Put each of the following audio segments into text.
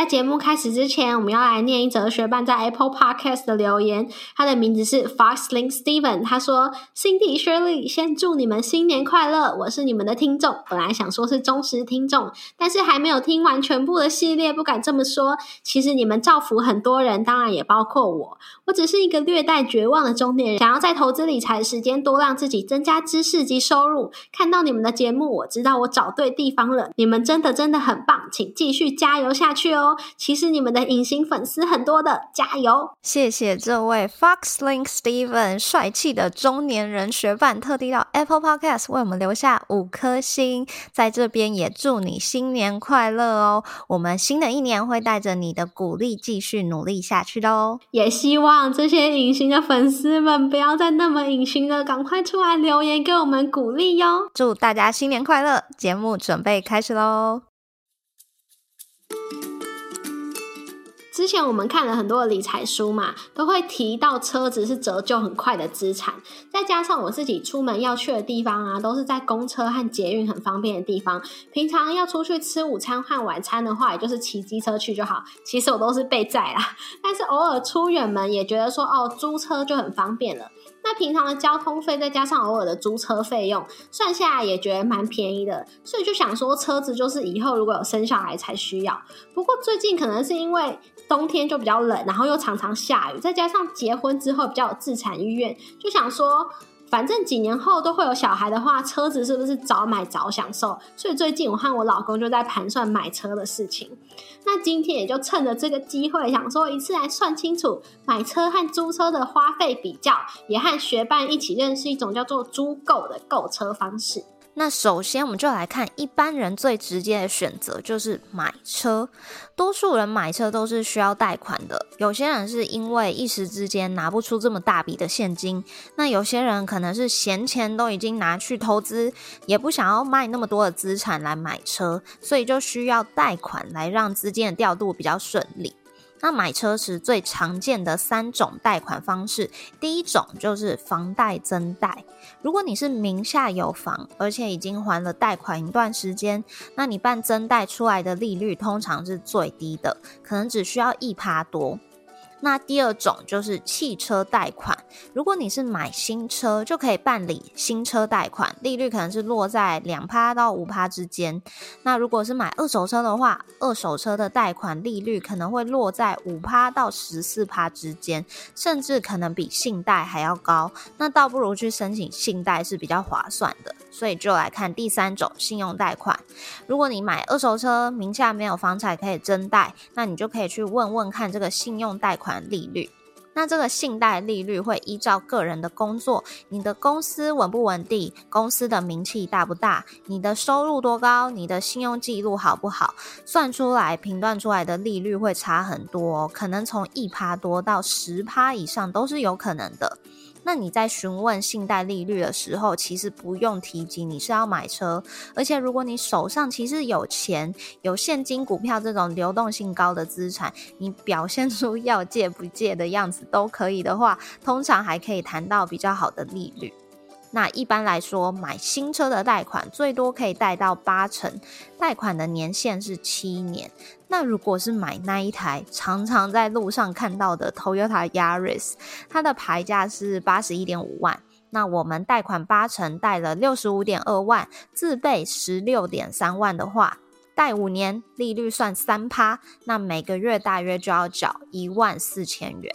在节目开始之前，我们要来念一则学伴在 Apple Podcast 的留言。他的名字是 Foxling Steven，他说：“Cindy Shirley，先祝你们新年快乐！我是你们的听众，本来想说是忠实听众，但是还没有听完全部的系列，不敢这么说。其实你们造福很多人，当然也包括我。我只是一个略带绝望的中年人，想要在投资理财的时间多让自己增加知识及收入。看到你们的节目，我知道我找对地方了。你们真的真的很棒，请继续加油下去哦！”其实你们的隐形粉丝很多的，加油！谢谢这位 Foxlink Steven 帅气的中年人学伴，特地到 Apple Podcast 为我们留下五颗星，在这边也祝你新年快乐哦！我们新的一年会带着你的鼓励继续努力下去的哦，也希望这些隐形的粉丝们不要再那么隐形了，赶快出来留言给我们鼓励哟！祝大家新年快乐！节目准备开始喽！之前我们看了很多的理财书嘛，都会提到车子是折旧很快的资产。再加上我自己出门要去的地方啊，都是在公车和捷运很方便的地方。平常要出去吃午餐和晚餐的话，也就是骑机车去就好。其实我都是被载啦，但是偶尔出远门也觉得说哦，租车就很方便了。那平常的交通费再加上偶尔的租车费用，算下来也觉得蛮便宜的。所以就想说，车子就是以后如果有生小孩才需要。不过最近可能是因为。冬天就比较冷，然后又常常下雨，再加上结婚之后比较有自产意愿，就想说，反正几年后都会有小孩的话，车子是不是早买早享受？所以最近我和我老公就在盘算买车的事情。那今天也就趁着这个机会，想说一次来算清楚买车和租车的花费比较，也和学伴一起认识一种叫做租购的购车方式。那首先，我们就来看一般人最直接的选择，就是买车。多数人买车都是需要贷款的，有些人是因为一时之间拿不出这么大笔的现金，那有些人可能是闲钱都已经拿去投资，也不想要卖那么多的资产来买车，所以就需要贷款来让资金的调度比较顺利。那买车时最常见的三种贷款方式，第一种就是房贷增贷。如果你是名下有房，而且已经还了贷款一段时间，那你办增贷出来的利率通常是最低的，可能只需要一趴多。那第二种就是汽车贷款，如果你是买新车，就可以办理新车贷款，利率可能是落在两趴到五趴之间。那如果是买二手车的话，二手车的贷款利率可能会落在五趴到十四趴之间，甚至可能比信贷还要高。那倒不如去申请信贷是比较划算的。所以就来看第三种信用贷款，如果你买二手车，名下没有房产可以增贷，那你就可以去问问看这个信用贷款利率。那这个信贷利率会依照个人的工作、你的公司稳不稳定、公司的名气大不大、你的收入多高、你的信用记录好不好，算出来评断出来的利率会差很多，可能从一趴多到十趴以上都是有可能的。那你在询问信贷利率的时候，其实不用提及你是要买车，而且如果你手上其实有钱、有现金、股票这种流动性高的资产，你表现出要借不借的样子都可以的话，通常还可以谈到比较好的利率。那一般来说，买新车的贷款最多可以贷到八成，贷款的年限是七年。那如果是买那一台常常在路上看到的 Toyota Yaris，它的牌价是八十一点五万，那我们贷款八成贷了六十五点二万，自备十六点三万的话，贷五年，利率算三趴，那每个月大约就要缴一万四千元。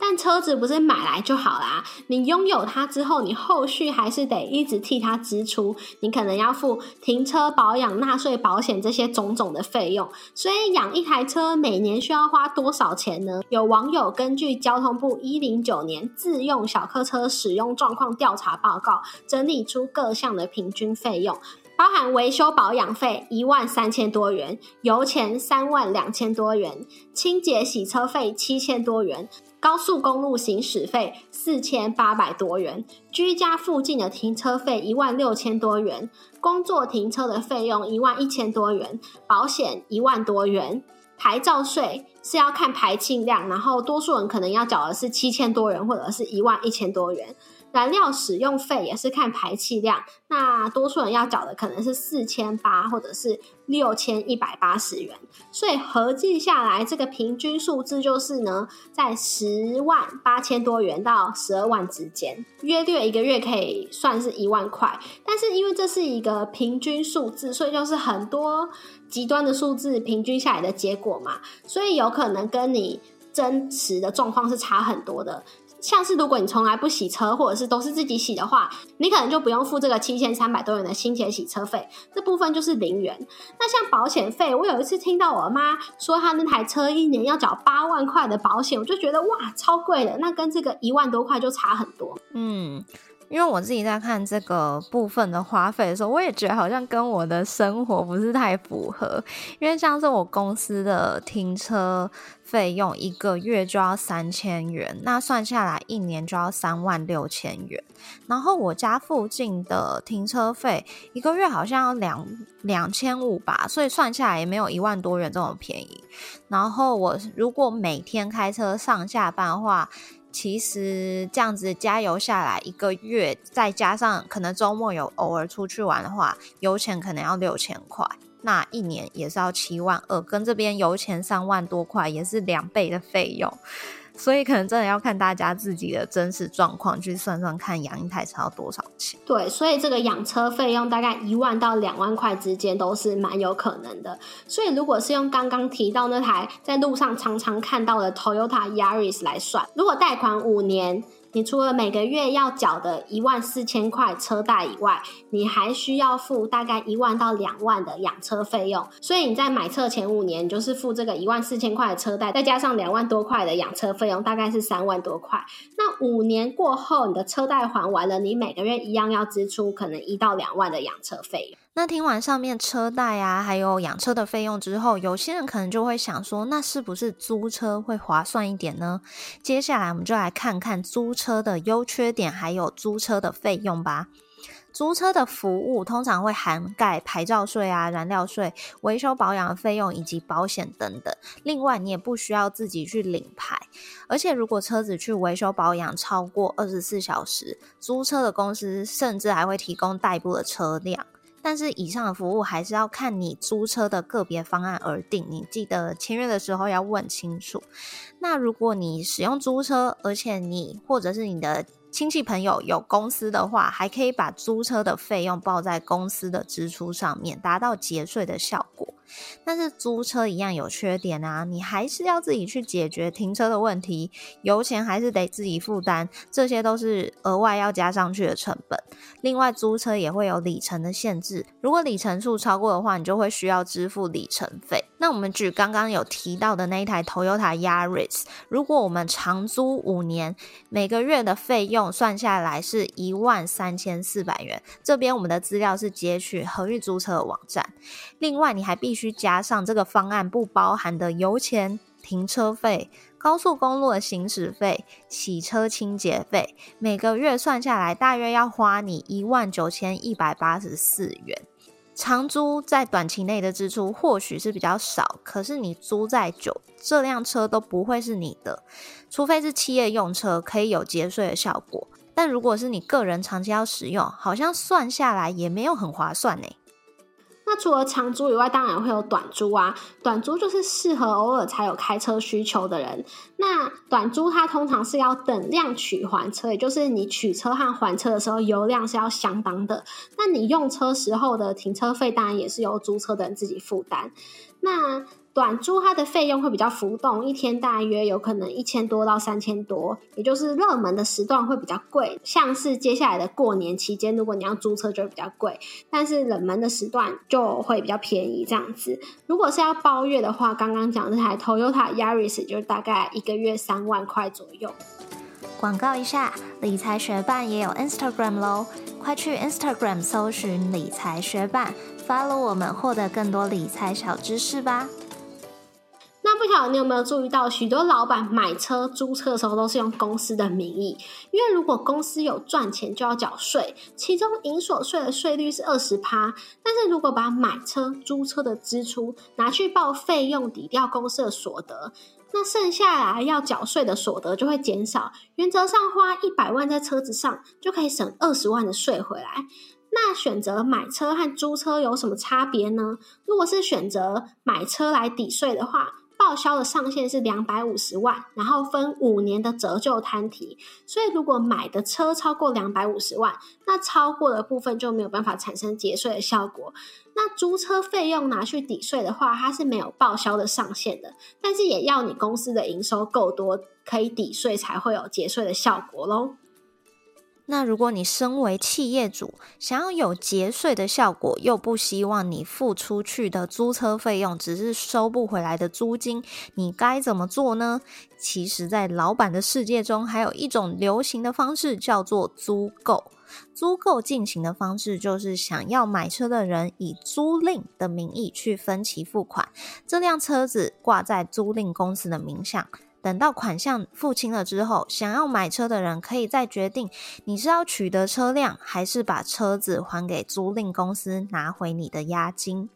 但车子不是买来就好啦，你拥有它之后，你后续还是得一直替它支出，你可能要付停车、保养、纳税、保险这些种种的费用。所以养一台车每年需要花多少钱呢？有网友根据交通部一零九年自用小客车使用状况调查报告，整理出各项的平均费用。包含维修保养费一万三千多元，油钱三万两千多元，清洁洗车费七千多元，高速公路行驶费四千八百多元，居家附近的停车费一万六千多元，工作停车的费用一万一千多元，保险一万多元。牌照税是要看排气量，然后多数人可能要缴的是七千多元或者是一万一千多元。燃料使用费也是看排气量，那多数人要缴的可能是四千八或者是六千一百八十元，所以合计下来，这个平均数字就是呢，在十万八千多元到十二万之间，约略一个月可以算是一万块。但是因为这是一个平均数字，所以就是很多极端的数字平均下来的结果嘛，所以有可能跟你真实的状况是差很多的。像是如果你从来不洗车，或者是都是自己洗的话，你可能就不用付这个七千三百多元的清洁洗车费，这部分就是零元。那像保险费，我有一次听到我妈说她那台车一年要缴八万块的保险，我就觉得哇，超贵的，那跟这个一万多块就差很多。嗯。因为我自己在看这个部分的花费的时候，我也觉得好像跟我的生活不是太符合。因为像是我公司的停车费用一个月就要三千元，那算下来一年就要三万六千元。然后我家附近的停车费一个月好像要两两千五吧，所以算下来也没有一万多元这么便宜。然后我如果每天开车上下班的话，其实这样子加油下来一个月，再加上可能周末有偶尔出去玩的话，油钱可能要六千块，那一年也是要七万二，跟这边油钱三万多块，也是两倍的费用。所以可能真的要看大家自己的真实状况去算算看，养一台车要多少钱。对，所以这个养车费用大概一万到两万块之间都是蛮有可能的。所以如果是用刚刚提到那台在路上常常看到的 Toyota Yaris 来算，如果贷款五年。你除了每个月要缴的一万四千块车贷以外，你还需要付大概一万到两万的养车费用。所以你在买车前五年你就是付这个一万四千块的车贷，再加上两万多块的养车费用，大概是三万多块。那五年过后，你的车贷还完了，你每个月一样要支出可能一到两万的养车费用。那听完上面车贷啊，还有养车的费用之后，有些人可能就会想说，那是不是租车会划算一点呢？接下来我们就来看看租车的优缺点，还有租车的费用吧。租车的服务通常会涵盖牌照税啊、燃料税、维修保养的费用以及保险等等。另外，你也不需要自己去领牌，而且如果车子去维修保养超过二十四小时，租车的公司甚至还会提供代步的车辆。但是以上的服务还是要看你租车的个别方案而定，你记得签约的时候要问清楚。那如果你使用租车，而且你或者是你的亲戚朋友有公司的话，还可以把租车的费用报在公司的支出上面，达到节税的效果。但是租车一样有缺点啊，你还是要自己去解决停车的问题，油钱还是得自己负担，这些都是额外要加上去的成本。另外，租车也会有里程的限制，如果里程数超过的话，你就会需要支付里程费。那我们举刚刚有提到的那一台 Toyota Yaris，如果我们长租五年，每个月的费用算下来是一万三千四百元。这边我们的资料是截取合运租车的网站。另外，你还必须。需加上这个方案不包含的油钱、停车费、高速公路的行驶费、洗车清洁费，每个月算下来大约要花你一万九千一百八十四元。长租在短期内的支出或许是比较少，可是你租再久，这辆车都不会是你的，除非是企业用车，可以有节税的效果。但如果是你个人长期要使用，好像算下来也没有很划算呢。那除了长租以外，当然会有短租啊。短租就是适合偶尔才有开车需求的人。那短租它通常是要等量取还车，也就是你取车和还车的时候，油量是要相当的。那你用车时候的停车费，当然也是由租车的人自己负担。那短租它的费用会比较浮动，一天大约有可能一千多到三千多，也就是热门的时段会比较贵，像是接下来的过年期间，如果你要租车就会比较贵，但是冷门的时段就会比较便宜这样子。如果是要包月的话，刚刚讲这台 Toyota Yaris 就大概一个月三万块左右。广告一下，理财学伴也有 Instagram 喽，快去 Instagram 搜寻理财学伴，follow 我们，获得更多理财小知识吧。那不晓得你有没有注意到，许多老板买车、租车的时候都是用公司的名义，因为如果公司有赚钱就要缴税，其中营所税的税率是二十趴。但是如果把买车、租车的支出拿去报费用抵掉公司的所得，那剩下来要缴税的所得就会减少。原则上花一百万在车子上，就可以省二十万的税回来。那选择买车和租车有什么差别呢？如果是选择买车来抵税的话，报销的上限是两百五十万，然后分五年的折旧摊提。所以如果买的车超过两百五十万，那超过的部分就没有办法产生节税的效果。那租车费用拿去抵税的话，它是没有报销的上限的，但是也要你公司的营收够多，可以抵税才会有节税的效果喽。那如果你身为企业主，想要有节税的效果，又不希望你付出去的租车费用只是收不回来的租金，你该怎么做呢？其实，在老板的世界中，还有一种流行的方式叫做租购。租购进行的方式就是想要买车的人以租赁的名义去分期付款，这辆车子挂在租赁公司的名下。等到款项付清了之后，想要买车的人可以再决定你是要取得车辆，还是把车子还给租赁公司拿回你的押金。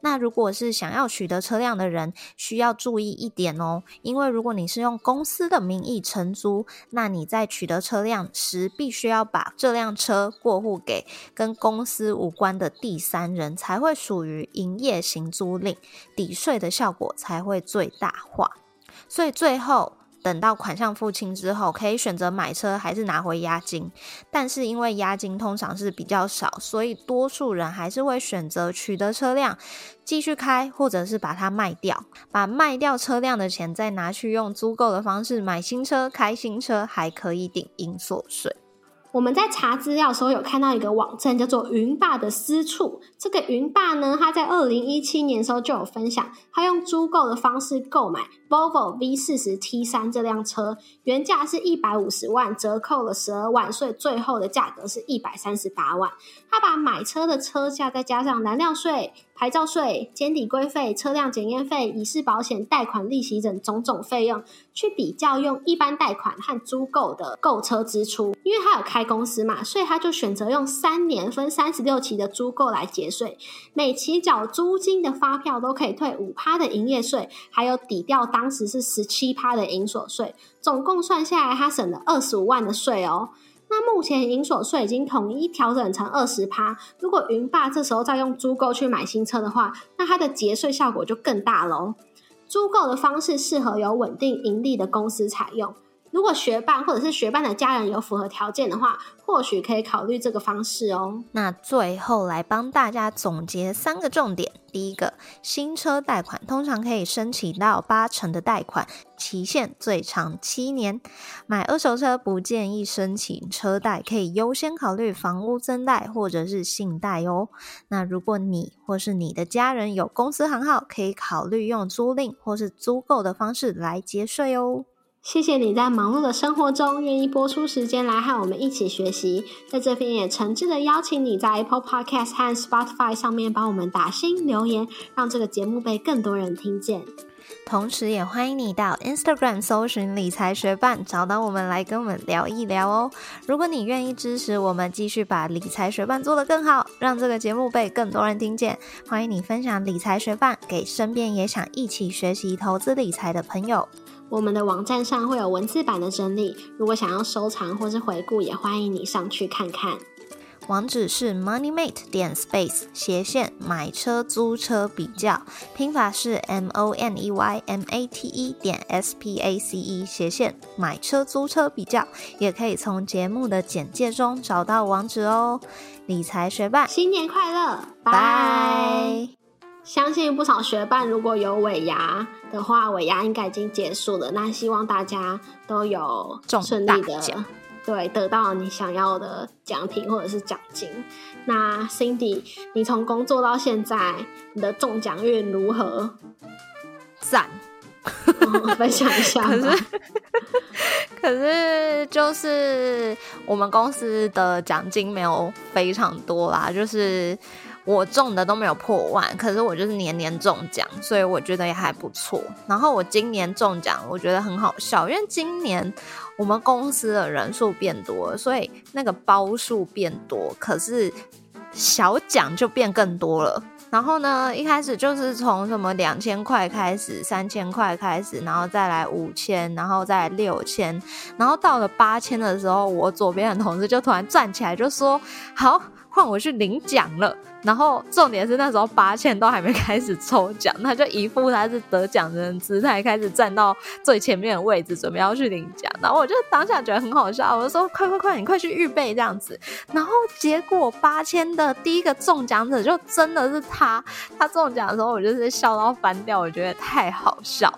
那如果是想要取得车辆的人，需要注意一点哦，因为如果你是用公司的名义承租，那你在取得车辆时，必须要把这辆车过户给跟公司无关的第三人，才会属于营业型租赁，抵税的效果才会最大化。所以最后等到款项付清之后，可以选择买车还是拿回押金。但是因为押金通常是比较少，所以多数人还是会选择取得车辆继续开，或者是把它卖掉，把卖掉车辆的钱再拿去用租购的方式买新车，开新车还可以顶应所税。我们在查资料的时候有看到一个网站叫做云霸的私处。这个云霸呢，他在二零一七年的时候就有分享，他用租购的方式购买 Volvo V 四十 T 三这辆车，原价是一百五十万，折扣了十二万，所以最后的价格是一百三十八万。他把买车的车价再加上燃料税。牌照税、监底规费、车辆检验费、乙式保险、贷款利息等种种费用，去比较用一般贷款和租购的购车支出。因为他有开公司嘛，所以他就选择用三年分三十六期的租购来节税。每期缴租金的发票都可以退五趴的营业税，还有抵掉当时是十七趴的营所税。总共算下来，他省了二十五万的税哦。那目前银所税已经统一调整成二十趴，如果云爸这时候再用租购去买新车的话，那它的节税效果就更大喽。租购的方式适合有稳定盈利的公司采用。如果学伴或者是学伴的家人有符合条件的话，或许可以考虑这个方式哦。那最后来帮大家总结三个重点：第一个，新车贷款通常可以申请到八成的贷款，期限最长七年。买二手车不建议申请车贷，可以优先考虑房屋增贷或者是信贷哦。那如果你或是你的家人有公司行号，可以考虑用租赁或是租购的方式来结税哦。谢谢你在忙碌的生活中愿意播出时间来和我们一起学习，在这边也诚挚的邀请你在 Apple Podcast 和 Spotify 上面帮我们打新留言，让这个节目被更多人听见。同时，也欢迎你到 Instagram 搜寻理财学伴，找到我们来跟我们聊一聊哦。如果你愿意支持我们，继续把理财学伴做得更好，让这个节目被更多人听见，欢迎你分享理财学伴给身边也想一起学习投资理财的朋友。我们的网站上会有文字版的整理，如果想要收藏或是回顾，也欢迎你上去看看。网址是 moneymate 点 space 斜线买车租车比较，拼法是 m o n e y m a t e 点 s p a c e 斜线买车租车比较，也可以从节目的简介中找到网址哦。理财学霸，新年快乐，拜！相信不少学伴如果有尾牙的话，尾牙应该已经结束了。那希望大家都有顺利的，对，得到你想要的奖品或者是奖金。那 Cindy，你从工作到现在，你的中奖运如何？赞，分享一下。可是，可是就是我们公司的奖金没有非常多啦，就是我中的都没有破万，可是我就是年年中奖，所以我觉得也还不错。然后我今年中奖，我觉得很好笑，因为今年我们公司的人数变多了，所以那个包数变多，可是小奖就变更多了。然后呢，一开始就是从什么两千块开始，三千块开始，然后再来五千，然后再六千，然后到了八千的时候，我左边的同事就突然站起来就说：“好。”换我去领奖了，然后重点是那时候八千都还没开始抽奖，他就一副他是得奖人姿态，开始站到最前面的位置，准备要去领奖。然后我就当下觉得很好笑，我就说：“快快快，你快去预备这样子。”然后结果八千的第一个中奖者就真的是他，他中奖的时候我就是笑到翻掉，我觉得太好笑。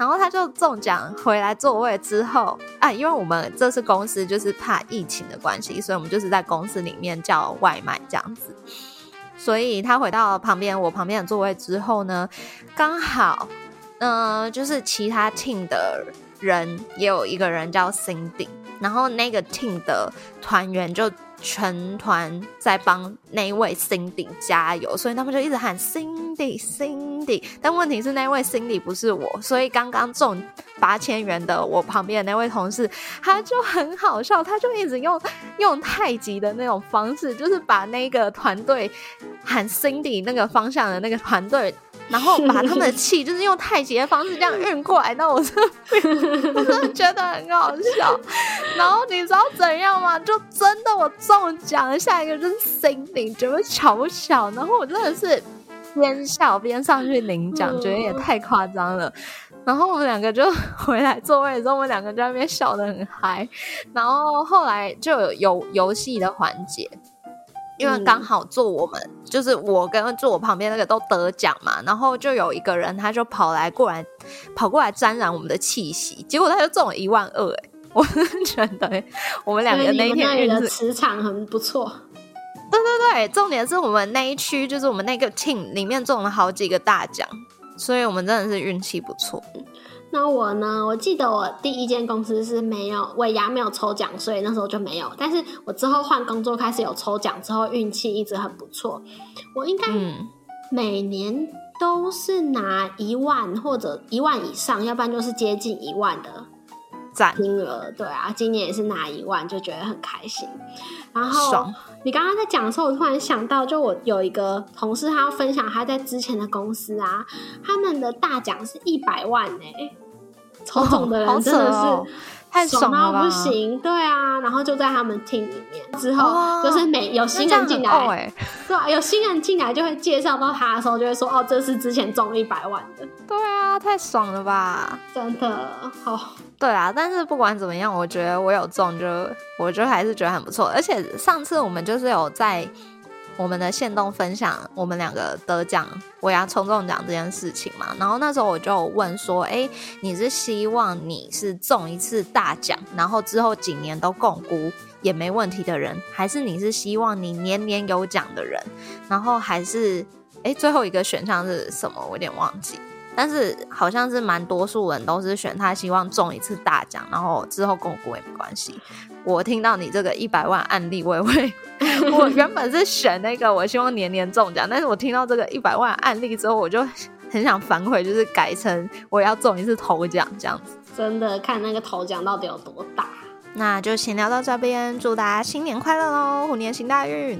然后他就中奖回来座位之后啊，因为我们这次公司就是怕疫情的关系，所以我们就是在公司里面叫外卖这样子。所以他回到旁边我旁边的座位之后呢，刚好嗯，就是其他 team 的人也有一个人叫 Cindy，然后那个 team 的团员就。全团在帮那位 Cindy 加油，所以他们就一直喊 Cindy Cindy。但问题是那位 Cindy 不是我，所以刚刚中八千元的我旁边的那位同事，他就很好笑，他就一直用用太极的那种方式，就是把那个团队喊 Cindy 那个方向的那个团队。然后把他们的气，就是用太极的方式这样运过来，那我真的，我真的觉得很好笑。然后你知道怎样吗？就真的我中奖了，下一个就是心灵，觉得巧不巧。然后我真的是边笑边上去领奖，觉得也太夸张了。然后我们两个就回来座位的时候，我们两个在那边笑得很嗨。然后后来就有游游戏的环节。因为刚好坐我们，就是我跟坐我旁边那个都得奖嘛，然后就有一个人他就跑来过来，跑过来沾染我们的气息，结果他就中了一万二，哎，我觉得我们两个那一天运的磁场很不错。对对对，重点是我们那一区就是我们那个 team 里面中了好几个大奖，所以我们真的是运气不错。那我呢？我记得我第一间公司是没有尾牙没有抽奖，所以那时候就没有。但是我之后换工作开始有抽奖之后，运气一直很不错。我应该每年都是拿一万或者一万以上，要不然就是接近一万的金额。对啊，今年也是拿一万，就觉得很开心。然后你刚刚在讲的时候，我突然想到，就我有一个同事，他要分享他在之前的公司啊，他们的大奖是一百万呢。抽中的人真的是太爽到不行，对啊，然后就在他们厅里面，之后就是每有新人进来，对啊，有新人进来就会介绍到他的时候，就会说哦，这是之前中一百万的，对啊，太爽了吧，真的好，对啊，但是不管怎么样，我觉得我有中，就我就还是觉得很不错，而且上次我们就是有在。我们的线动分享，我们两个得奖，我要抽中奖这件事情嘛。然后那时候我就问说：“哎，你是希望你是中一次大奖，然后之后几年都共估也没问题的人，还是你是希望你年年有奖的人？然后还是哎，最后一个选项是什么？我有点忘记。但是好像是蛮多数人都是选他希望中一次大奖，然后之后跟我过也没关系。我听到你这个一百万案例，我也会。我原本是选那个，我希望年年中奖，但是我听到这个一百万案例之后，我就很想反悔，就是改成我要中一次头奖这样子。真的看那个头奖到底有多大？那就先聊到这边，祝大家新年快乐喽，虎年行大运！